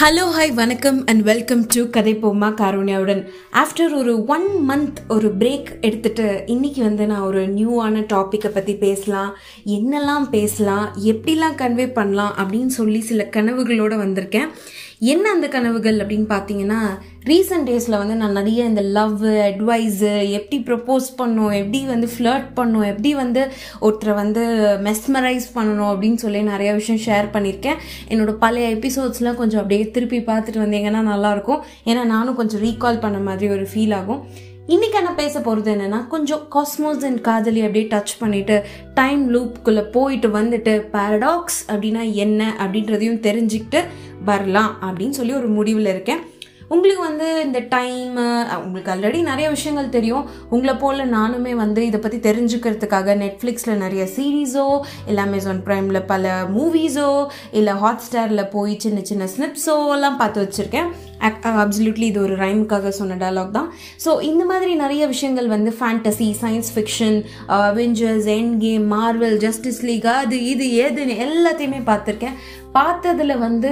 Hello hi வணக்கம் and welcome to கதை போமா காரோனியாவுடன் ஆஃப்டர் ஒரு ஒன் மந்த் ஒரு பிரேக் எடுத்துட்டு இன்னைக்கு வந்து நான் ஒரு நியூவான டாப்பிக்கை பற்றி பேசலாம். என்னெல்லாம் பேசலாம்? எப்படிலாம் கன்வே பண்ணலாம்? அப்படின்னு சொல்லி சில கனவுகளோடு வந்திருக்கேன். என்ன அந்த கனவுகள் அப்படின்னு பார்த்தீங்கன்னா ரீசெண்ட் டேஸில் வந்து நான் நிறைய இந்த லவ் அட்வைஸு எப்படி ப்ரப்போஸ் பண்ணும் எப்படி வந்து ஃப்ளர்ட் பண்ணும் எப்படி வந்து ஒருத்தரை வந்து மெஸ்மரைஸ் பண்ணணும் அப்படின்னு சொல்லி நிறைய விஷயம் ஷேர் பண்ணியிருக்கேன். என்னோட பழைய எபிசோட்ஸ்லாம் கொஞ்சம் அப்படியே திருப்பி பார்த்துட்டு வந்தீங்கன்னா நல்லாயிருக்கும் ஏன்னா நானும் கொஞ்சம் ரீகால் பண்ண மாதிரி ஒரு ஃபீல் ஆகும். இன்னைக்கு நான் பேச போகிறது என்னென்னா கொஞ்சம் காஸ்மோஸ் அண்ட் காதலி அப்படியே டச் பண்ணிவிட்டு டைம் லூப்புக்குள்ளே போயிட்டு வந்துட்டு பேரடாக்ஸ் அப்படின்னா என்ன அப்படின்றதையும் தெரிஞ்சுக்கிட்டு வரலாம் அப்படின்னு சொல்லி ஒரு முடிவில் இருக்கேன். உங்களுக்கு வந்து இந்த டைம் உங்களுக்கு ஆல்ரெடி நிறைய விஷயங்கள் தெரியும். உங்களை போல் நானுமே வந்து இதை பற்றி தெரிஞ்சுக்கிறதுக்காக நெட்ஃப்ளிக்ஸில் நிறைய சீரீஸோ இல்லை அமேசான் ப்ரைமில் பல மூவிஸோ இல்லை ஹாட் ஸ்டாரில் போய் சின்ன சின்ன ஸ்னிப்ஸோ எல்லாம் பார்த்து வச்சுருக்கேன். அப்சல்யூட்லி இது ஒரு ரைமுக்காக சொன்ன டயலாக் தான். ஸோ இந்த மாதிரி நிறைய விஷயங்கள் வந்து fantasy science fiction Avengers Endgame Marvel Justice League அது இது ஏதுன்னு எல்லாத்தையுமே பார்த்துருக்கேன். பார்த்ததில் வந்து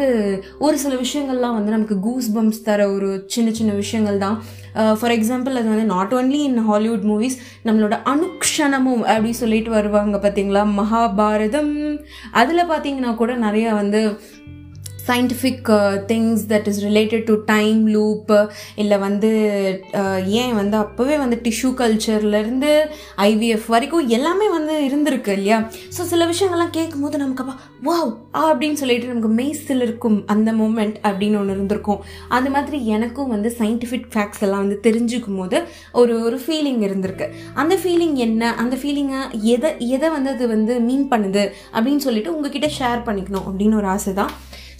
ஒரு சில விஷயங்கள்லாம் வந்து நமக்கு கூஸ் பம்ப்ஸ் தர ஒரு சின்ன சின்ன விஷயங்கள் தான். ஃபார் எக்ஸாம்பிள் அது வந்து not only in Hollywood movies நம்மளோட அனுக்ஷணமும் அப்படி சொல்லிட்டு வருவாங்க பார்த்தீங்களா மகாபாரதம். அதில் பார்த்தீங்கன்னா கூட நிறைய வந்து scientific things that is related to time loop இல்லை வந்து uh, ஏன் வந்து அப்போவே வந்து டிஷ்யூ கல்ச்சர்லேருந்து ஐவிஎஃப் வரைக்கும் எல்லாமே வந்து இருந்திருக்கு இல்லையா? ஸோ சில விஷயங்கள்லாம் கேட்கும்போது நமக்கு அப்பா வாவ் அப்படின்னு சொல்லிட்டு நமக்கு மெய்ஸில் இருக்கும் அந்த மூமெண்ட் அப்படின்னு ஒன்று இருந்திருக்கும். அது மாதிரி எனக்கும் வந்து சயின்டிஃபிக் ஃபேக்ட்ஸ் எல்லாம் வந்து தெரிஞ்சுக்கும் போது ஒரு ஒரு ஃபீலிங் இருந்திருக்கு. அந்த ஃபீலிங் என்ன? அந்த ஃபீலிங்கை எதை எதை வந்து அது வந்து மீன் பண்ணுது? அப்படின்னு சொல்லிட்டு உங்ககிட்ட ஷேர் பண்ணிக்கணும் அப்படின்னு ஒரு ஆசை தான்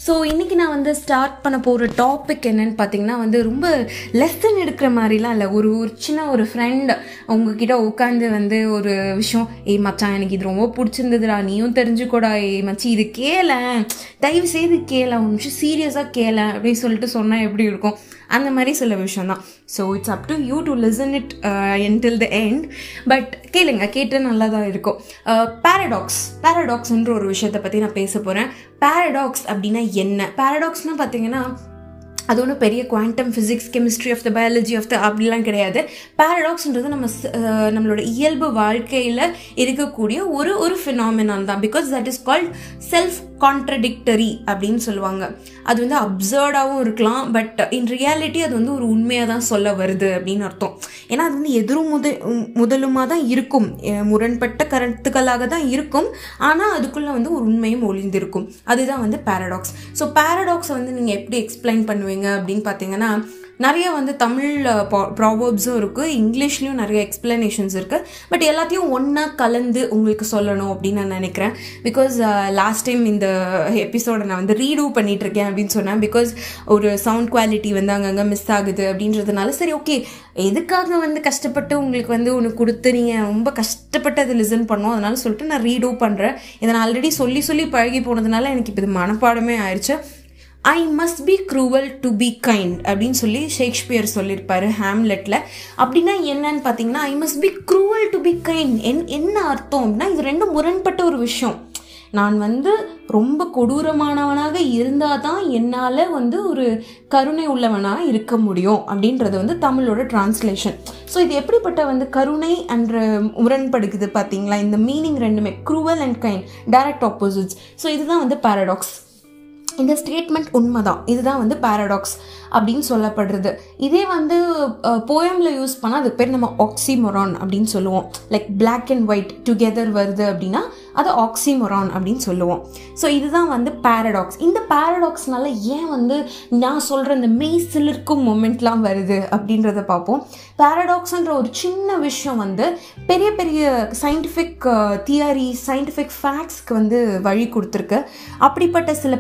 ஸோ இன்றைக்கி நான் வந்து ஸ்டார்ட் பண்ண போகிற டாபிக் என்னன்னு பார்த்தீங்கன்னா வந்து ரொம்ப லெசன் எடுக்கிற மாதிரிலாம் இல்லை. ஒரு ஒரு சின்ன ஒரு ஃப்ரெண்ட் உங்ககிட்ட உட்காந்து வந்து ஒரு விஷயம் ஏய் மச்சான் எனக்கு இது ரொம்ப பிடிச்சிருந்ததுடா. நீயும் தெரிஞ்சுக்கூடா. ஏய் மச்சி இது கேள. தயவு செய்து கேள. ஒரு நிமிஷம் சீரியஸாக கேள. அப்படின்னு சொல்லிட்டு சொன்னால் எப்படி இருக்கும்? அந்த மாதிரி சில விஷயந்தான் so it's up to you to listen it until the end but கேளுங்க கேட்டு நல்லா தான் இருக்கும் uh, பேரடாக்ஸ் பேரடாக்ஸ்ன்ற ஒரு விஷயத்தை பற்றி நான் பேச போகிறேன் பேரடாக்ஸ் அப்படின்னா என்ன? பேரடாக்ஸ்னால் பார்த்தீங்கன்னா அது ஒன்றும் பெரிய quantum physics chemistry of the biology of the அப்படிலாம் கிடையாது. பேரடாக்ஸ்ன்றது நம்ம uh, நம்மளோட இயல்பு வாழ்க்கையில் இருக்கக்கூடிய ஒரு ஒரு ஃபினாமினான் தான். Because that is called self contradictory அப்படின்னு சொல்லுவாங்க. அது வந்து அப்சர்டாகவும் இருக்கலாம் பட் இன் ரியாலிட்டி அது வந்து ஒரு உண்மையாக தான் சொல்ல வருது அப்படின்னு அர்த்தம். ஏன்னா அது வந்து எதிரும் முத முதலுமாக தான் இருக்கும். முரண்பட்ட கருத்துக்களாக தான் இருக்கும். ஆனால் அதுக்குள்ளே வந்து ஒரு உண்மையும் ஒளிந்திருக்கும். அதுதான் வந்து பேரடாக்ஸ் ஸோ பேரடாக்ஸை வந்து நீங்கள் எப்படி எக்ஸ்பிளைன் பண்ணுவீங்க அப்படின்னு பார்த்தீங்கன்னா நிறைய வந்து தமிழ் ப்ராவர்ப்ஸும் இருக்குது இங்கிலீஷ்லேயும் நிறைய எக்ஸ்பிளனேஷன்ஸ் இருக்குது பட் எல்லாத்தையும் ஒன்றா கலந்து உங்களுக்கு சொல்லணும் அப்படின்னு நான் நினைக்கிறேன். பிகாஸ் லாஸ்ட் டைம் இந்த எபிசோடை நான் வந்து ரீடூ பண்ணிகிட்ருக்கேன் அப்படின்னு சொன்னேன். பிகாஸ் ஒரு சவுண்ட் குவாலிட்டி வந்து அங்கங்கே மிஸ் ஆகுது அப்படின்றதுனால சரி ஓகே எதுக்காக வந்து கஷ்டப்பட்டு உங்களுக்கு வந்து ஒன்று கொடுத்து நீங்கள் ரொம்ப கஷ்டப்பட்டு அதை லிசன் பண்ணோம் அதனால சொல்லிட்டு நான் ரீடூ பண்ணுறேன் இதை நான் ஆல்ரெடி சொல்லி சொல்லி பழகி போனதுனால எனக்கு இப்போ இது மனப்பாடமே ஆயிடுச்சு I must be cruel to be kind அப்படின்னு சொல்லி ஷேக்ஸ்பியர் சொல்லியிருப்பாரு ஹேம்லெட்டில் அப்படின்னா என்னன்னு பார்த்தீங்கன்னா I must be cruel to be kind என் என்ன அர்த்தம் அப்படின்னா இது ரெண்டும் முரண்பட்ட ஒரு விஷயம். நான் வந்து ரொம்ப கொடூரமானவனாக இருந்தால் தான் என்னால் வந்து ஒரு கருணை உள்ளவனாக இருக்க முடியும் அப்படின்றது வந்து தமிழோட டிரான்ஸ்லேஷன் ஸோ இது எப்படிப்பட்ட வந்து கருணை அண்ட் முரண்படுக்குது பார்த்தீங்களா இந்த மீனிங் ரெண்டுமே cruel and kind direct opposites so இதுதான் வந்து பேரடாக்ஸ் இந்த ஸ்டேட்மெண்ட் உண்மைதான். இதுதான் வந்து பேரடாக்ஸ் அப்படின்னு சொல்லப்படுறது. இதே வந்து போயமில் யூஸ் பண்ணால் அது பேர் நம்ம ஆக்சிமொரான் அப்படின்னு சொல்லுவோம். Like black and white together வருது அப்படின்னா அது ஆக்சிமொரான் அப்படின்னு சொல்லுவோம். ஸோ இதுதான் வந்து பேரடாக்ஸ் இந்த பேரடாக்ஸ்னால ஏன் வந்து நான் சொல்கிற இந்த மெய் சிலிர்க்கும் மூமெண்ட்லாம் வருது அப்படின்றத பார்ப்போம். பேரடாக்ஸ்ன்ற ஒரு சின்ன விஷயம் வந்து பெரிய பெரிய சயின்டிஃபிக் தியரி சயின்டிஃபிக் ஃபேக்ட்ஸ்க்கு வந்து வழி கொடுத்துருக்கு. அப்படிப்பட்ட சில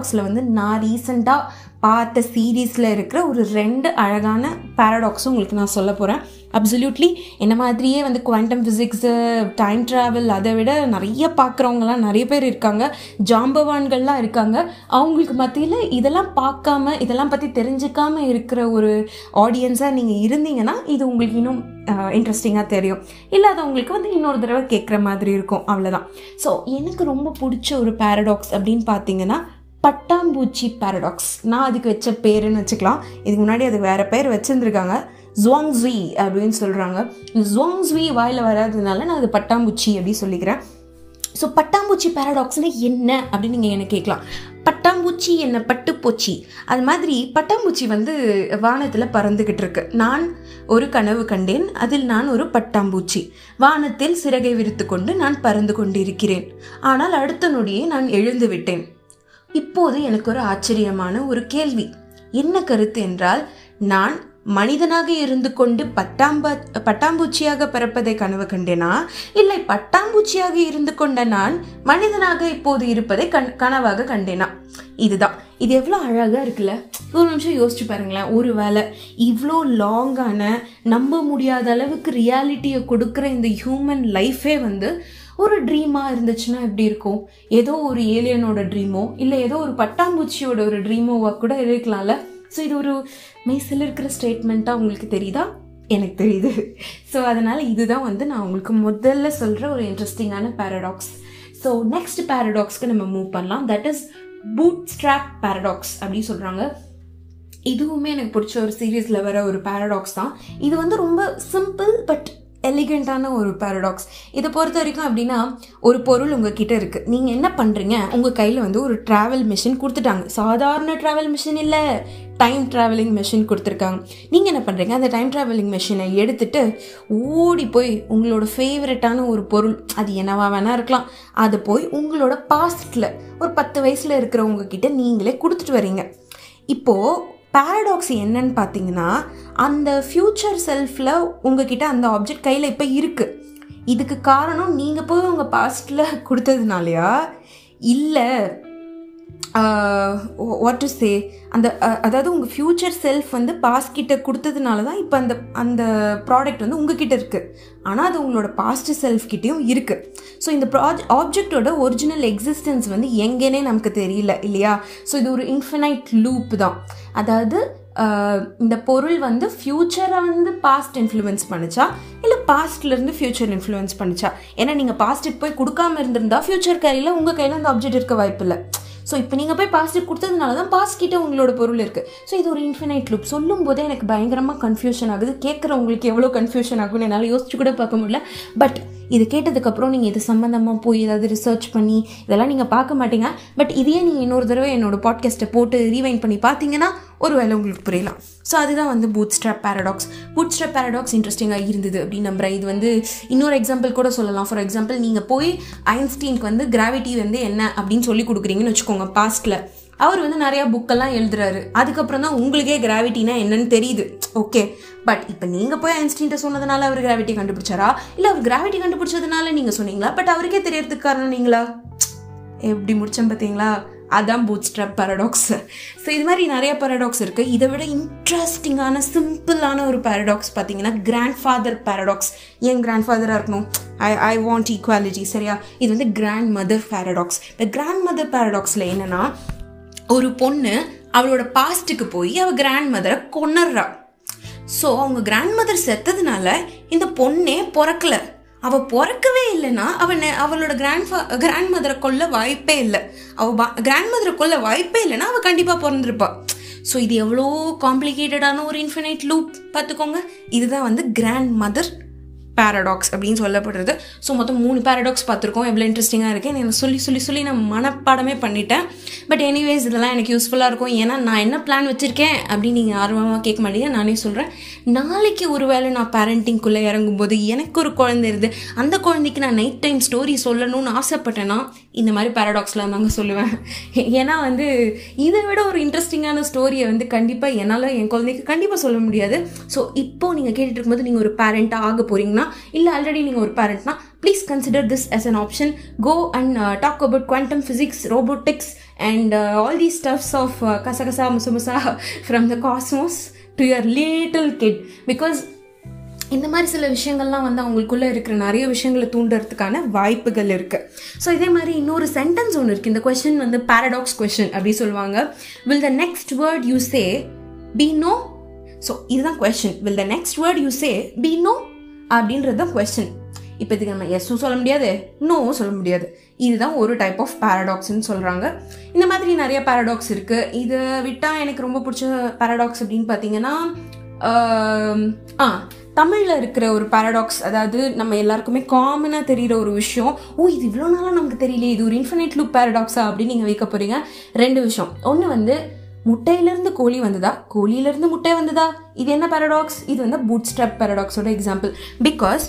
பேரடாக்ஸில் வந்து நான் ரீசெண்டாக பார்த்த சீரீஸில் இருக்கிற ஒரு ரெண்டு அழகான பேரடாக்ஸும் உங்களுக்கு நான் சொல்ல போகிறேன் அப்சல்யூட்லி என்ன மாதிரியே வந்து குவாண்டம் ஃபிசிக்ஸு டைம் ட்ராவல் அதை விட நிறைய பார்க்குறவங்கலாம் நிறைய பேர் இருக்காங்க. ஜாம்பவான்கள்லாம் இருக்காங்க. அவங்களுக்கு மத்தியில் இதெல்லாம் பார்க்காம இதெல்லாம் பற்றி தெரிஞ்சுக்காம இருக்கிற ஒரு ஆடியன்ஸாக நீங்கள் இருந்தீங்கன்னா இது உங்களுக்கு இன்னும் இன்ட்ரெஸ்டிங்காக தெரியும். இல்லாதவங்களுக்கு வந்து இன்னொரு தடவை கேட்குற மாதிரி இருக்கும். அவ்வளோதான் ஸோ எனக்கு ரொம்ப பிடிச்ச ஒரு பேரடாக்ஸ் அப்படின்னு பார்த்தீங்கன்னா பட்டாம்பூச்சி பேரடாக்ஸ் நான் அதுக்கு வச்ச பேருன்னு வச்சுக்கலாம். இதுக்கு முன்னாடி அது வேறு பேர் வச்சுருந்துருக்காங்க. ஜுவாங்ஸ்வி அப்படின்னு சொல்கிறாங்க ஜுவாங்ஸ்வி வாயில் வராததுனால நான் அது பட்டாம்பூச்சி அப்படின்னு சொல்லிக்கிறேன். ஸோ பட்டாம்பூச்சி பேரடாக்ஸ்னால் என்ன அப்படின்னு நீங்கள் என்ன கேட்கலாம். பட்டாம்பூச்சி என்ன? பட்டுப்பூச்சி. அது மாதிரி பட்டாம்பூச்சி வந்து வானத்தில் பறந்துக்கிட்டு இருக்கு. நான் ஒரு கனவு கண்டேன். அதில் நான் ஒரு பட்டாம்பூச்சி. வானத்தில் சிறகை விரித்து கொண்டு நான் பறந்து கொண்டிருக்கிறேன். ஆனால் அடுத்த நொடியே நான் எழுந்து விட்டேன். இப்போது எனக்கு ஒரு ஆச்சரியமான ஒரு கேள்வி. என்ன கருத்து என்றால் நான் மனிதனாக இருந்து கொண்டு பட்டாம்பா பட்டாம்பூச்சியாக பிறப்பதை கனவு கண்டேனா? இல்லை பட்டாம்பூச்சியாக இருந்து கொண்ட நான் மனிதனாக இப்போது இருப்பதை கண் கனவாக கண்டேனா? இதுதான். இது எவ்வளோ அழகாக இருக்குல்ல? ஒரு நிமிஷம் யோசிச்சு பாருங்களேன். ஒரு வேலை இவ்வளோ லாங்கான நம்ப முடியாத அளவுக்கு ரியாலிட்டியை கொடுக்குற இந்த ஹியூமன் லைஃபே வந்து ஒரு ட்ரீமாக இருந்துச்சுன்னா எப்படி இருக்கும்? ஏதோ ஒரு ஏலியனோட ட்ரீமோ இல்லை ஏதோ ஒரு பட்டாம்பூச்சியோட ஒரு ட்ரீமோவாக கூட இருக்கலாம்ல? ஸோ இது ஒரு மெய்சில் இருக்கிற ஸ்டேட்மெண்ட்டாக உங்களுக்கு தெரியுதா? எனக்கு தெரியுது. ஸோ அதனால் இதுதான் வந்து நான் உங்களுக்கு முதல்ல சொல்கிற ஒரு இன்ட்ரெஸ்டிங்கான பேரடாக்ஸ் ஸோ நெக்ஸ்ட் பேரடாக்ஸ்க்கு நம்ம மூவ் பண்ணலாம். That is boot strap paradox அப்படின்னு சொல்கிறாங்க இதுவுமே எனக்கு பிடிச்ச ஒரு சீரீஸில் வர ஒரு பேரடாக்ஸ் தான். இது வந்து ரொம்ப சிம்பிள் பட் எலிகண்டான ஒரு பேரடாக்ஸ் இதை பொறுத்த வரைக்கும் அப்படின்னா ஒரு பொருள் உங்ககிட்ட இருக்குது நீங்கள் என்ன பண்ணுறீங்க உங்கள் கையில் வந்து ஒரு ட்ராவல் மிஷின் கொடுத்துட்டாங்க. சாதாரண ட்ராவல் மிஷின் இல்லை. டைம் ட்ராவலிங் மிஷின் கொடுத்துருக்காங்க. நீங்கள் என்ன பண்ணுறீங்க அந்த டைம் ட்ராவலிங் மிஷினை எடுத்துட்டு ஓடி போய் உங்களோட ஃபேவரட்டான ஒரு பொருள் அது என்னவா வேணா இருக்கலாம். அது போய் உங்களோட பாஸ்டில் ஒரு பத்து வயசில் இருக்கிறவங்க கிட்ட நீங்களே கொடுத்துட்டு வரீங்க இப்போது பேரடாக்ஸ் என்னன்னு பார்த்தீங்கன்னா அந்த ஃப்யூச்சர் செல்ஃபில் உங்ககிட்ட அந்த ஆப்ஜெக்ட் கையில் இப்போ இருக்குது இதுக்கு காரணம் நீங்கள் போய் உங்கள் பாஸ்டில் கொடுத்ததுனாலயா? இல்லை வாட் டு சே அந்த uh, அதாவது உங்கள் ஃப்யூச்சர் செல்ஃப் வந்து பாஸ்ட் கிட்ட கொடுத்ததுனால தான் இப்போ அந்த அந்த ப்ராடக்ட் வந்து உங்ககிட்ட இருக்குது ஆனால் அது உங்களோட பாஸ்ட் செல்ஃப் கிட்டேயும் இருக்குது ஸோ இந்த ப்ராஜ் ஆப்ஜெக்டோட ஒரிஜினல் எக்ஸிஸ்டன்ஸ் வந்து எங்கேனே நமக்கு தெரியல இல்லையா? ஸோ இது ஒரு இன்ஃபினைட் லூப் தான். அதாவது uh, இந்த பொருள் வந்து ஃப்யூச்சரை வந்து பாஸ்ட் இன்ஃப்ளூயன்ஸ் பண்ணிச்சா? இல்லை பாஸ்ட்லேருந்து ஃப்யூச்சர் இன்ஃப்ளூயன்ஸ் பண்ணிச்சா? ஏன்னா நீங்கள் பாஸ்ட்டுக்கு போய் கொடுக்காம இருந்திருந்தா ஃப்யூச்சர் கையில் உங்கள் கையில் அந்த ஆப்ஜெக்ட் இருக்க வாய்ப்பு இல்லை ஸோ இப்போ நீங்கள் போய் பாஸ்ட்டு கொடுத்ததுனால தான் பாஸ் கிட்ட உங்களோட பொருள் இருக்குது ஸோ இது ஒரு இன்ஃபினைட் லூப் சொல்லும் போதே எனக்கு பயங்கரமாக கன்ஃபியூஷன் ஆகுது. கேட்குறவங்களுக்கு எவ்வளோ கன்ஃபியூஷன் ஆகும்னு என்னால் யோசிச்சு கூட பார்க்க முடியல. பட் இது கேட்டதுக்கப்புறம் நீங்கள் இது சம்மந்தமாக போய் ஏதாவது ரிசர்ச் பண்ணி இதெல்லாம் நீங்கள் பார்க்க மாட்டீங்க. பட் இதையே நீங்கள் இன்னொரு தடவை என்னோட பாட்காஸ்ட்டை போட்டு ரீவைண்ட் பண்ணி பார்த்தீங்கன்னா ஒரு வேலை உங்களுக்கு புரியலாம். ஸோ அதுதான் வந்து boot strap paradox boot strap paradox இன்ட்ரெஸ்டிங்காக இருந்தது அப்படின்னு நம்புகிறேன் இது வந்து இன்னொரு எக்ஸாம்பிள் கூட சொல்லலாம். ஃபார் எக்ஸாம்பிள் நீங்கள் போய் ஐன்ஸ்டீனுக்கு வந்து கிராவிட்டி வந்து என்ன அப்படின்னு சொல்லி கொடுக்குறீங்கன்னு வச்சுக்கோங்க பாஸ்ட்டில் அவர் வந்து நிறையா புக்கெல்லாம் எழுதுறாரு. அதுக்கப்புறம் தான் உங்களுக்கே கிராவிட்டினா என்னன்னு தெரியுது. ஓகே பட் இப்போ நீங்கள் போய் ஐன்ஸ்டீன்ட்ட சொன்னதுனால அவர் கிராவிட்டி கண்டுபிடிச்சாரா? இல்லை அவர் கிராவிட்டி கண்டுபிடிச்சதுனால நீங்கள் சொன்னீங்களா? பட் அவருக்கே தெரியறதுக்கு காரணம் நீங்களா? எப்படி முடிச்சேன் பார்த்தீங்களா அதான் பூட்ஸ்ட்ராப் பேரடாக்ஸ் ஸோ இது மாதிரி நிறைய பேரடாக்ஸ் இருக்குது இதை விட இன்ட்ரெஸ்டிங்கான சிம்பிளான ஒரு பேரடாக்ஸ் பார்த்தீங்கன்னா கிராண்ட் ஃபாதர் பேரடாக்ஸ் ஏன் கிராண்ட் ஃபாதராக இருக்கணும்? ஐ ஐ வாண்ட் ஈக்குவாலிட்டி சரியா? இது வந்து கிராண்ட் மதர் பேரடாக்ஸ் இந்த கிராண்ட் மதர் பேரடாக்ஸில் என்னென்னா ஒரு பொண்ணு அவளோட பாஸ்ட்டுக்கு போய் அவள் கிராண்ட் மதரை கொண்டுறா ஸோ அவங்க கிராண்ட் மதர் செத்ததுனால இந்த பொண்ணே பிறக்கல. அவள் பிறக்கவே இல்லைன்னா அவன் அவளோட கிராண்ட் ஃபா கிராண்ட் மதரை கொல்ல வாய்ப்பே இல்லை. அவள் கிராண்ட் மதரை கொல்ல வாய்ப்பே இல்லைன்னா அவள் கண்டிப்பாக பிறந்திருப்பாள் ஸோ இது எவ்வளோ காம்ப்ளிகேட்டடான ஒரு இன்ஃபினைட் லூப் பார்த்துக்கோங்க. இதுதான் வந்து கிராண்ட் மதர் பேரடாக்ஸ் அப்படின்னு சொல்லப்படுறது. ஸோ மொத்தம் மூணு பேரடாக்ஸ் பார்த்துருக்கோம். எவ்வளோ இன்ட்ரெஸ்டிங்காக இருக்குது எனக்கு சொல்லி சொல்லி சொல்லி நான் மனப்பாடமே பண்ணிட்டேன். பட் எனிவேஸ் இதெல்லாம் எனக்கு யூஸ்ஃபுல்லாக இருக்கும். ஏன்னா நான் என்ன பிளான் வச்சுருக்கேன் அப்படின்னு நீங்கள் ஆர்வமாக கேட்க மாட்டீங்க. நானே சொல்கிறேன் நாளைக்கு ஒரு வேளை நான் பேரண்டிங்குள்ளே இறங்கும்போது எனக்கு ஒரு குழந்தை இருந்து அந்த குழந்தைக்கு நான் நைட் டைம் ஸ்டோரி சொல்லணும்னு ஆசைப்பட்டேன்னா இந்த மாதிரி பேரடாக்ஸ்லாம் தாங்க சொல்லுவேன். ஏன்னா வந்து இதை விட ஒரு இன்ட்ரெஸ்டிங்கான ஸ்டோரியை வந்து கண்டிப்பாக என்னால் என் குழந்தைக்கு கண்டிப்பாக சொல்ல முடியாது. ஸோ இப்போது நீங்கள் கேட்டுட்டு இருக்கும்போது நீங்கள் ஒரு பேரண்ட்டாக ஆக போகிறீங்கன்னா இல்லை ஆல்ரெடி நீங்கள் ஒரு பேரண்ட்னா please consider this as an option go and talk about quantum physics robotics and all the stuffs of கசகசா முசமுசா from the cosmos to your little kid because இந்த மாதிரி சில விஷயங்கள்லாம் வந்து அவங்களுக்குள்ளே இருக்கிற நிறைய விஷயங்களை தூண்டுறதுக்கான வாய்ப்புகள் இருக்குது ஸோ இதே மாதிரி இன்னொரு சென்டென்ஸ் ஒன்று இருக்குது இந்த கொஷின் வந்து பேரடாக்ஸ் கொஷின் அப்படி சொல்லுவாங்க. Will the next word you say be no so இதுதான் question will the next word you say be no அப்படின்றது தான் கொஸ்டின் இப்போ இதுக்கு நம்ம எஸ்ஸும் சொல்ல முடியாது நோ சொல்ல முடியாது. இதுதான் ஒரு டைப் ஆஃப் பேரடாக்ஸ்ன்னு சொல்கிறாங்க இந்த மாதிரி நிறைய பேரடாக்ஸ் இருக்குது இதை விட்டால் எனக்கு ரொம்ப பிடிச்ச பேரடாக்ஸ் அப்படின்னு பார்த்தீங்கன்னா ஆ தமிழில் இருக்கிற ஒரு பேரடாக்ஸ் அதாவது நம்ம எல்லாருக்குமே காமனாக தெரிகிற ஒரு விஷயம் ஓ இது இவ்வளோ நாளாக நமக்கு தெரியலையே இது ஒரு இன்ஃபினிட் லூப் பேரடாக்ஸா அப்படின்னு நீங்கள் வைக்க போகிறீங்க ரெண்டு விஷயம். ஒன்று வந்து முட்டையிலேருந்து கோழி வந்ததா? கோழியிலேருந்து முட்டை வந்ததா? இது என்ன பேரடாக்ஸ் இது வந்து பூட் ஸ்ட்ராப் பேரடாக்ஸோட எக்ஸாம்பிள் பிகாஸ்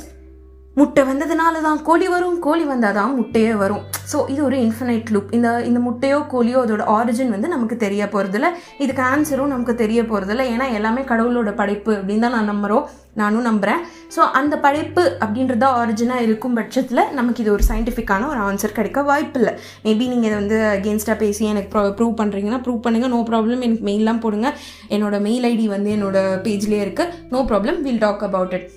முட்டை வந்ததுனால தான் கோழி வரும் கோழி வந்தால் தான் முட்டையே வரும். ஸோ இது ஒரு இன்ஃபினைட் லுப் இந்த இந்த முட்டையோ கோழியோ அதோட ஆரிஜின் வந்து நமக்கு தெரிய போகிறதில்ல இதுக்கு ஆன்சரும் நமக்கு தெரிய போகிறதில்ல ஏன்னா எல்லாமே கடவுளோட படைப்பு அப்படின்னு தான் நான் நம்புகிறோம் நானும் நம்புகிறேன் ஸோ அந்த படைப்பு அப்படின்றதா ஆரிஜினாக இருக்கும் பட்சத்தில் நமக்கு இது ஒரு சயின்டிஃபிக்கான ஒரு ஆன்சர் கிடைக்க வாய்ப்பில்லை மேபி நீங்கள் இதை வந்து அகேன்ஸ்டாக பேசி எனக்கு ப்ரூவ் பண்ணுறீங்கன்னா ப்ரூவ் பண்ணுங்கள் நோ ப்ராப்ளம் எனக்கு மெயிலெலாம் போடுங்க. என்னோட மெயில் ஐடி வந்து என்னோட பேஜ்லேயே இருக்குது no problem will talk about it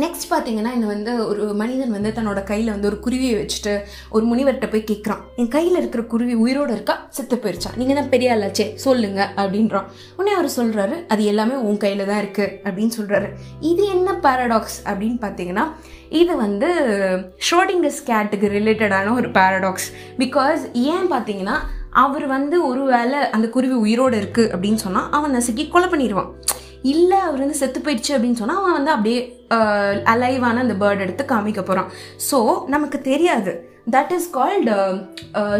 next பார்த்தீங்கன்னா இந்த வந்து ஒரு மனிதன் வந்து தன்னோட கையில் வந்து ஒரு குருவியை வச்சுட்டு ஒரு முனிவர்கிட்ட போய் கேட்குறான் என் கையில் இருக்கிற குருவி உயிரோடு இருக்கா? செத்து போயிருச்சா? நீங்கள் தான் பெரிய ஆளாச்சே சொல்லுங்க அப்படின்றான். உடனே அவர் சொல்கிறாரு அது எல்லாமே உன் கையில் தான் இருக்குது அப்படின்னு சொல்கிறாரு இது என்ன பேரடாக்ஸ் அப்படின்னு பார்த்தீங்கன்னா இது வந்து ஷோடிங்கஸ் கேட்டுக்கு ரிலேட்டடான ஒரு பேரடாக்ஸ் பிகாஸ் ஏன் பார்த்தீங்கன்னா அவர் வந்து ஒரு வேளை அந்த குருவி உயிரோடு இருக்குது அப்படின்னு சொன்னால் அவன் நசுக்கி கொலை பண்ணிடுவான் இல்லை அவர் வந்து செத்து போயிடுச்சு அப்படின்னு சொன்னால் அவன் வந்து அப்படியே அலைவான அந்த பேர்ட் எடுத்து காமிக்க போகிறான் ஸோ நமக்கு தெரியாது. That is called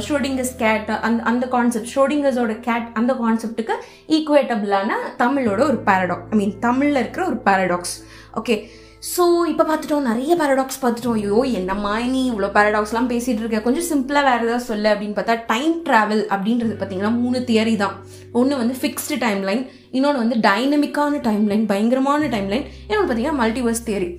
Schrodinger's cat அந்த அந்த கான்செப்ட் ஷோடிங்கஸோட கேட் அந்த கான்செப்ட்டுக்கு ஈக்குவேட்டபிளான தமிழோட ஒரு பேரடாக்ஸ் ஐ மீன் தமிழில் இருக்கிற ஒரு பேரடாக்ஸ் ஓகே ஸோ இப்போ பார்த்துட்டோம் நிறைய பேரடாக்ஸ் பார்த்துட்டோம். ஐயோ என்னம்மா நீ இவ்வளோ பேரடாக்ஸ்லாம் பேசிகிட்டு இருக்க? கொஞ்சம் சிம்பிளாக வேறு ஏதாவது சொல்ல அப்படின்னு பார்த்தா டைம் ட்ராவல் அப்படின்றது பார்த்தீங்கன்னா மூணு தியரி தான். ஒன்று வந்து ஃபிக்ஸ்டு டைம் லைன் இன்னொன்று வந்து டைனமிக்கான டைம் லைன் பயங்கரமான டைம் லைன் இன்னொன்று பார்த்தீங்கன்னா மல்டிவர்ஸ் தியரி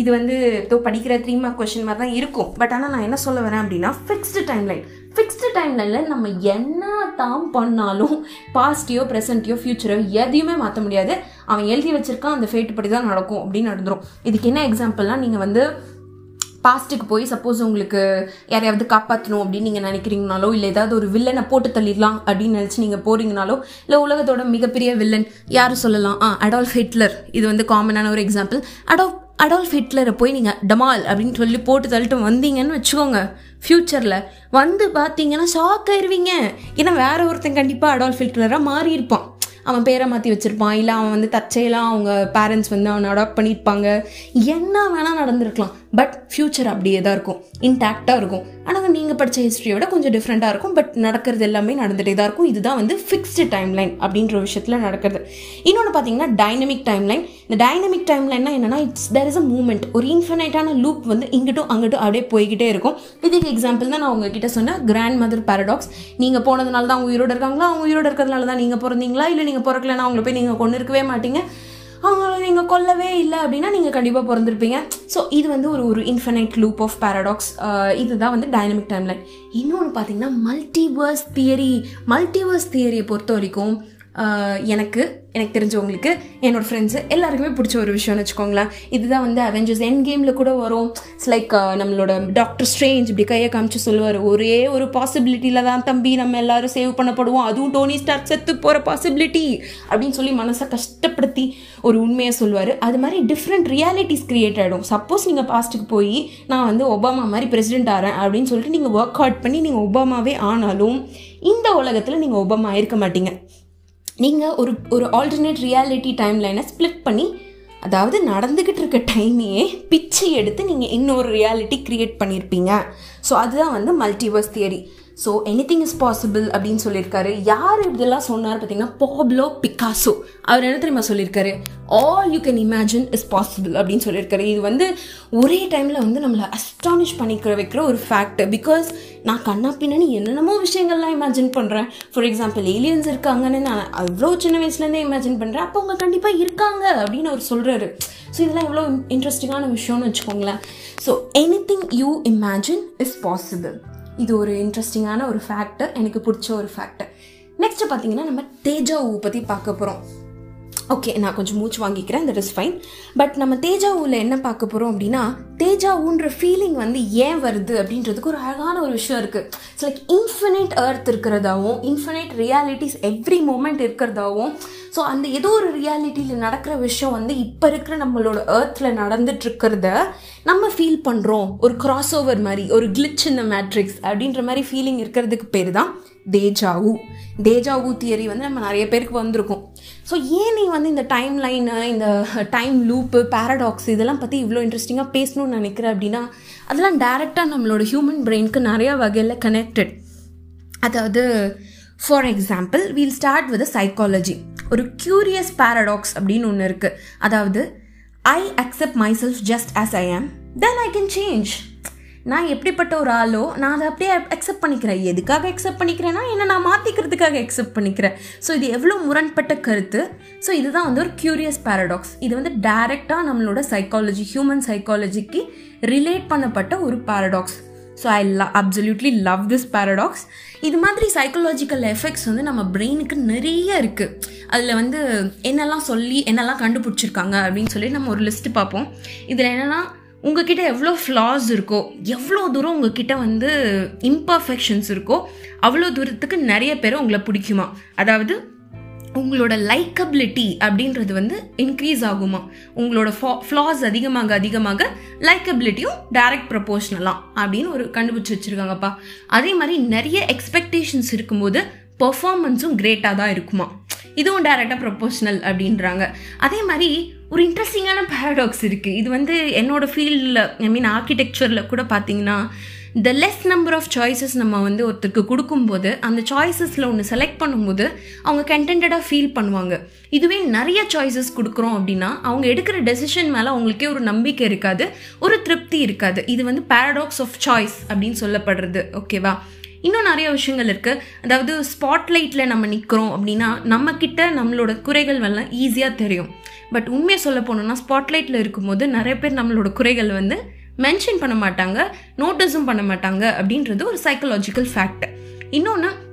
இது வந்து இப்போ படிக்கிற த்ரீ மார்க் கொஷின் மாதிரி தான் இருக்கும். பட் ஆனால் நான் என்ன சொல்ல வரேன் அப்படின்னா fixed time line fixed time லைனில் நம்ம என்ன தான் பண்ணாலும் பாஸ்ட்டையோ ப்ரெசென்ட்டையோ ஃப்யூச்சரோ எதையுமே மாற்ற முடியாது. அவன் எழுதி வச்சிருக்கான் அந்த ஃபேட்டு படி தான் நடக்கும் அப்படின்னு நடந்துரும். இதுக்கு என்ன எக்ஸாம்பிள்லாம் நீங்கள் வந்து பாஸ்ட்டுக்கு போய் சப்போஸ் உங்களுக்கு யாரையாவது காப்பாற்றணும் அப்படின்னு நீங்கள் நினைக்கிறீங்கனாலோ இல்லை ஏதாவது ஒரு வில்லனை போட்டு தள்ளிடலாம் அப்படின்னு நினச்சி நீங்கள் போகிறீங்கனாலோ இல்லை உலகத்தோட மிகப்பெரிய வில்லன் யார் சொல்லலாம்? ஆ அடால்ஃப் ஹிட்லர் இது வந்து காமனான ஒரு எக்ஸாம்பிள் அடால் அடால்ஃப் ஹிட்லரை போய் நீங்கள் டமால் அப்படின்னு சொல்லி போட்டு தள்ளிட்டு வந்தீங்கன்னு வச்சுக்கோங்க ஃப்யூச்சரில் வந்து பார்த்தீங்கன்னா ஷாக் ஆயிடுவீங்க ஏன்னா வேற ஒருத்தன் கண்டிப்பாக அடால்ஃப் ஹிட்லராக மாறியிருப்பான். அவன் பேரை மாற்றி வச்சுருப்பான். இல்லை அவன் வந்து தற்செயலாக அவங்க பேரண்ட்ஸ் வந்து அவனை அடாப்ட் பண்ணியிருப்பாங்க. என்ன வேணால் நடந்திருக்கலாம். பட் ஃப்யூச்சர் அப்படியே தான் இருக்கும் இன்டாக்டாக இருக்கும். ஆனால் நீங்கள் படித்த ஹிஸ்ட்ரியோட கொஞ்சம் டிஃப்ரெண்ட்டாக இருக்கும். பட் நடக்கிறது எல்லாமே நடந்துகிட்டே தான் இருக்கும். இதுதான் வந்து ஃபிக்ஸ்டு டைம் லைன் அப்படின்ற விஷயத்தில் நடக்கிறது. இன்னொன்று பார்த்தீங்கன்னா டைனமிக் டைம் லைன் இந்த டைனமிக் டைம் லைன்னா என்னென்னா it's there is a moment ஒரு இன்ஃபினைட்டான லூப் வந்து இங்கிட்டும் அங்கிட்டும் அப்படியே போய்கிட்டே இருக்கும். இதுக்கு எக்ஸாம்பிள் தான் நான் உங்ககிட்ட சொன்னேன் கிராண்ட் மதர் பேரடாக்ஸ் நீங்கள் போனதுனால தான் அவங்க உயிரோடு இருக்காங்களா? அவங்க உயிரோடு இருக்கிறதுனால தான் நீங்கள் பிறந்தீங்களா? இல்லை நீங்கள் பிறக்கலன்னா அவங்கள போய் நீங்கள் கொண்டு இருக்கவே மாட்டீங்க? அவங்கள நீங்கள் கொல்லவே இல்லை அப்படின்னா நீங்கள் கண்டிப்பாக பிறந்திருப்பீங்க. ஸோ இது வந்து ஒரு ஒரு இன்ஃபினைட் லூப் ஆஃப் பேரடாக்ஸ் இதுதான் வந்து டைனமிக் டைம்லைன் இன்னொன்று பார்த்தீங்கன்னா மல்டிவர்ஸ் தியரி மல்டிவர்ஸ் தியரியை பொறுத்த வரைக்கும் எனக்கு எனக்கு தெரிஞ்சவங்களுக்கு என்னோட ஃப்ரெண்ட்ஸு எல்லாருக்குமே பிடிச்ச ஒரு விஷயம்னு வச்சுக்கோங்களேன். இதுதான் வந்து அவெஞ்சர்ஸ் என் கேமில் கூட வரும். இட்ஸ் லைக் நம்மளோட டாக்டர் ஸ்ட்ரேஞ்ச் இப்படி கையை காமிச்சு சொல்லுவார். ஒரே ஒரு பாசிபிலிட்டியில் தான் தம்பி நம்ம எல்லாரும் சேவ் பண்ணப்படுவோம். அதுவும் டோனி ஸ்டார்க் செத்து போகிற பாசிபிலிட்டி அப்படின்னு சொல்லி மனசை கஷ்டப்படுத்தி ஒரு உண்மையை சொல்லுவார். அது மாதிரி டிஃப்ரெண்ட் ரியாலிட்டிஸ் கிரியேட் ஆகிடும் சப்போஸ் நீங்கள் பாஸ்ட்டுக்கு போய் நான் வந்து ஒபாமா மாதிரி பிரசிடென்ட் ஆகிறேன் அப்படின்னு சொல்லிட்டு நீங்கள் ஒர்க் அவுட் பண்ணி நீங்கள் ஒபாமாவே ஆனாலும் இந்த உலகத்தில் நீங்கள் ஒபாமா இருக்க மாட்டீங்க. நீங்கள் ஒரு ஒரு ஆல்டர்னேட் ரியாலிட்டி டைம் லைனை ஸ்ப்ளிட் பண்ணி அதாவது நடந்துக்கிட்டு இருக்க டைமையே பிச்சை எடுத்து நீங்கள் இன்னொரு ரியாலிட்டி க்ரியேட் பண்ணியிருப்பீங்க ஸோ அதுதான் வந்து multiverse theory so anything is possible அப்படின்னு சொல்லியிருக்காரு. யார் இதெல்லாம் சொன்னார் பார்த்தீங்கன்னா பாப்லோ பிகாசோ அவர் என்ன தெரியுமா சொல்லியிருக்காரு? All you can imagine is possible அப்படின்னு சொல்லியிருக்காரு. இது வந்து ஒரே டைமில் வந்து நம்மளை அஸ்டானிஷ் பண்ணிக்கிற வைக்கிற ஒரு ஃபேக்ட் பிகாஸ் நான் கண்ணா பின்னாடி என்னென்னமோ விஷயங்கள்லாம் இமேஜின் பண்ணுறேன் ஃபார் எக்ஸாம்பிள் ஏலியன்ஸ் இருக்காங்கன்னு நான் அவ்வளோ சின்ன வயசுலேருந்தே இமேஜின் பண்ணுறேன் அப்போ அவங்க கண்டிப்பாக இருக்காங்க அப்படின்னு அவர் சொல்கிறாரு ஸோ இதெல்லாம் எவ்வளோ இன்ட்ரெஸ்டிங்கான விஷயம்னு வச்சுக்கோங்களேன். So anything you imagine is possible இது ஒரு இன்ட்ரெஸ்டிங்கான ஒரு ஃபேக்டர் எனக்கு பிடிச்ச ஒரு ஃபேக்டர் நெக்ஸ்ட் பார்த்தீங்கன்னா நம்ம தேஜாவு பற்றி பார்க்க போகிறோம் ஓகே நான் கொஞ்சம் மூச்சு வாங்கிக்கிறேன். தட் இஸ் ஃபைன் பட் நம்ம தேஜாவில் என்ன பார்க்க போகிறோம் அப்படின்னா தேஜாவுன்ற ஃபீலிங் வந்து ஏன் வருது அப்படின்றதுக்கு ஒரு அழகான ஒரு விஷயம் இருக்குது இட்ஸ் லைக் இன்ஃபினிட் அர்த் இருக்கிறதாவும் இன்ஃபினிட் ரியாலிட்டிஸ் எவ்ரி மூமெண்ட் இருக்கிறதாவும். ஸோ அந்த ஏதோ ஒரு ரியாலிட்டியில் நடக்கிற விஷயம் வந்து இப்போ இருக்கிற நம்மளோட ஏர்த்தில் நடந்துட்டுருக்கிறத நம்ம ஃபீல் பண்ணுறோம் ஒரு கிராஸ் ஓவர் மாதிரி ஒரு கிளிச் இந்த மேட்ரிக்ஸ் அப்படின்ற மாதிரி ஃபீலிங் இருக்கிறதுக்கு பேர் தான் தேஜாவு தேஜாவு தியரி வந்து நம்ம நிறைய பேருக்கு வந்திருக்கும். ஸோ ஏன் நீ வந்து இந்த டைம் லைனு இந்த டைம் லூப்பு பேரடாக்ஸ் இதெல்லாம் பற்றி இவ்வளோ இன்ட்ரெஸ்டிங்காக பேசணும்னு நினைக்கிறேன் அப்படின்னா அதெல்லாம் டேரெக்டாக நம்மளோட ஹியூமன் பிரெயினுக்கு நிறையா வகையில் கனெக்டட் அதாவது for example we'll start with psychology ஒரு க்யூரியஸ் பேரடாக்ஸ் அப்படின்னு ஒன்று இருக்குது அதாவது I accept myself just as I am then I can change நான் எப்படிப்பட்ட ஒரு ஆளோ நான் அதை அப்படியே அக்செப்ட் பண்ணிக்கிறேன். எதுக்காக அக்செப்ட் பண்ணிக்கிறேன்னா என்ன நான் மாற்றிக்கிறதுக்காக அக்செப்ட் பண்ணிக்கிறேன். ஸோ இது எவ்வளோ முரண்பட்ட கருத்து. ஸோ இதுதான் வந்து ஒரு க்யூரியஸ் பேரடாக்ஸ் இது வந்து டைரெக்டாக நம்மளோட சைக்காலஜி ஹியூமன் சைக்காலஜிக்கு ரிலேட் பண்ணப்பட்ட ஒரு பேரடாக்ஸ் ஸோ ஐ ல அப்சல்யூட்லி லவ் திஸ் பேரடாக்ஸ் இது மாதிரி சைக்கலாஜிக்கல் எஃபெக்ட்ஸ் வந்து நம்ம பிரெயினுக்கு நிறைய இருக்குது அதில் வந்து என்னெல்லாம் சொல்லி என்னெல்லாம் கண்டுபிடிச்சிருக்காங்க அப்படின்னு சொல்லி நம்ம ஒரு லிஸ்ட்டு பார்ப்போம். இதில் என்னென்னா உங்ககிட்ட எவ்வளோ ஃப்ளாஸ் இருக்கோ எவ்வளோ தூரம் உங்ககிட்ட வந்து இம்பர்ஃபெக்ஷன்ஸ் இருக்கோ அவ்வளோ தூரத்துக்கு நிறைய பேர் உங்களை பிடிக்குமா? அதாவது உங்களோட லைக்கபிலிட்டி அப்படின்றது வந்து இன்க்ரீஸ் ஆகுமா? உங்களோட ஃப்ளாஸ் அதிகமாக அதிகமாக லைக்கபிலிட்டியும் டைரக்ட் ப்ரப்போர்ஷனலாம் அப்படின்னு ஒரு கண்டுபிடிச்சி வச்சுருக்காங்கப்பா. அதே மாதிரி நிறைய எக்ஸ்பெக்டேஷன்ஸ் இருக்கும்போது பர்ஃபார்மன்ஸும் கிரேட்டாக தான் இருக்குமா? இதுவும் டைரெக்டாக ப்ரொபோஷனல் அப்படின்றாங்க. அதே மாதிரி ஒரு இன்ட்ரெஸ்டிங்கான பேரடாக்ஸ் இருக்குது இது வந்து என்னோடய ஃபீல்டில் ஐ மீன் ஆர்கிடெக்சரில் கூட பார்த்தீங்கன்னா the less number of choices நம்ம வந்து ஒருத்தருக்கு கொடுக்கும்போது அந்த சாய்ஸஸில் ஒன்று செலக்ட் பண்ணும்போது அவங்க கண்டென்டாக ஃபீல் பண்ணுவாங்க. இதுவே நிறைய சாய்ஸஸ் கொடுக்குறோம் அப்படின்னா அவங்க எடுக்கிற டெசிஷன் மேலே அவங்களுக்கே ஒரு நம்பிக்கை இருக்காது ஒரு திருப்தி இருக்காது. இது வந்து பேரடாக்ஸ் ஆஃப் சாய்ஸ் அப்படின்னு சொல்லப்படுறது. ஓகேவா இன்னும் நிறைய விஷயங்கள் இருக்குது அதாவது ஸ்பாட்லைட்டில் நம்ம நிற்கிறோம் அப்படின்னா நம்மக்கிட்ட நம்மளோட குறைகள் எல்லாம் ஈஸியாக தெரியும். பட் உண்மையை சொல்ல போனோம்னா ஸ்பாட்லைட்டில் இருக்கும்போது நிறைய பேர் நம்மளோட குறைகள் வந்து மென்ஷன் பண்ண மாட்டாங்க நோட்டீஸும் பண்ண மாட்டாங்க அப்படின்றது ஒரு சைக்கலாஜிக்கல் ஃபேக்ட் இன்னொன்று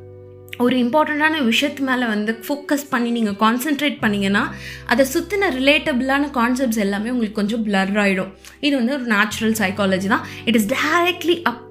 ஒரு இம்பார்ட்டண்ட்டான விஷயத்து மேலே வந்து ஃபோக்கஸ் பண்ணி நீங்கள் கான்சென்ட்ரேட் பண்ணிங்கன்னா அதை சுற்றின ரிலேட்டபிளான கான்செப்ட்ஸ் எல்லாமே உங்களுக்கு கொஞ்சம் பிளர் ஆகிடும் இது வந்து ஒரு நேச்சுரல் சைக்காலஜி தான். It is directly up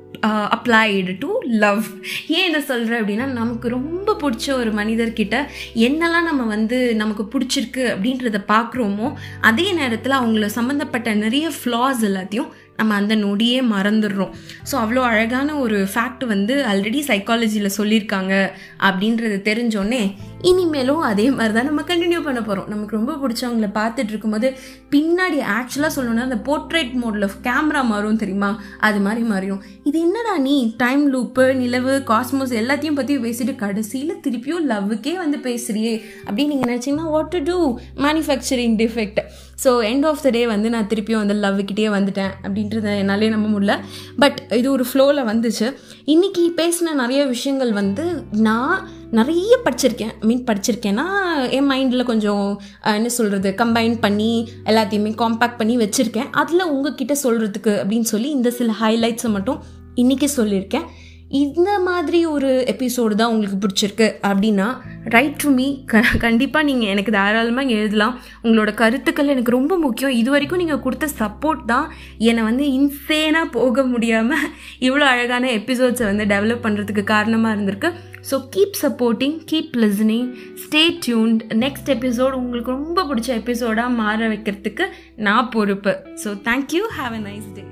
applied to love ஏன் இதை சொல்கிறேன் அப்படின்னா நமக்கு ரொம்ப பிடிச்ச ஒரு மனிதர்கிட்ட என்னெல்லாம் நம்ம வந்து நமக்கு பிடிச்சிருக்கு அப்படின்றத பார்க்குறோமோ அதே நேரத்தில் அவங்கள சம்மந்தப்பட்ட நிறைய ஃப்ளாஸ் எல்லாத்தையும் நம்ம அந்த நொடியே மறந்துடுறோம். ஸோ அவ்வளோ அழகான ஒரு ஃபேக்ட் வந்து ஆல்ரெடி சைக்காலஜியில் சொல்லியிருக்காங்க அப்படின்றது தெரிஞ்சோடனே இனிமேலும் அதே மாதிரி தான் நம்ம கண்டினியூ பண்ண போகிறோம் நமக்கு ரொம்ப பிடிச்சவங்கள பார்த்துட்டு இருக்கும்போது பின்னாடி ஆக்சுவலாக சொல்லணும்னா அந்த போர்ட்ரேட் மோடில் கேமரா மாறும் தெரியுமா? அது மாதிரி மாறிடும் இது என்னடா நீ? டைம் லூப்பு நிலவு காஸ்மோஸ் எல்லாத்தையும் பற்றி பேசிட்டு கடைசியில் திருப்பியும் லவ்வுக்கே வந்து பேசுறியே அப்படின்னு நீங்கள் நினச்சிங்கன்னா what to do manufacturing defect so end of the day வந்து நான் திருப்பியும் வந்து லவ்வுக்கிட்டே வந்துட்டேன் அப்படின்றத என்னாலே நம்ப முடியல. பட் இது ஒரு ஃப்ளோவில் வந்துச்சு. இன்றைக்கி பேசின நிறைய விஷயங்கள் வந்து நான் நிறைய படிச்சிருக்கேன். மீன் படிச்சிருக்கேன்னா என் மைண்டில் கொஞ்சம் என்ன சொல்கிறது கம்பைன் பண்ணி எல்லாத்தையுமே காம்பேக்ட் பண்ணி வச்சுருக்கேன். அதில் உங்ககிட்ட சொல்கிறதுக்கு அப்படின்னு சொல்லி இந்த சில ஹைலைட்ஸை மட்டும் இன்றைக்கி சொல்லியிருக்கேன். இந்த மாதிரி ஒரு எபிசோடு தான் உங்களுக்கு பிடிச்சிருக்கு அப்படின்னா ரைட் டு மீ க கண்டிப்பாக நீங்கள் எனக்கு தாராளமாக எழுதலாம். உங்களோட கருத்துக்கள் எனக்கு ரொம்ப முக்கியம். இது வரைக்கும் நீங்கள் கொடுத்த சப்போர்ட் தான் என்னை வந்து இன்சேனாக போக முடியாமல் இவ்வளோ அழகான எபிசோட்ஸை வந்து டெவலப் பண்ணுறதுக்கு காரணமாக இருந்திருக்கு. So keep supporting keep listening stay tuned next episode உங்களுக்கு ரொம்ப பிடிச்ச எபிசோடாக மாற வைக்கிறதுக்கு நான் பொறுப்பு. So thank you have a nice day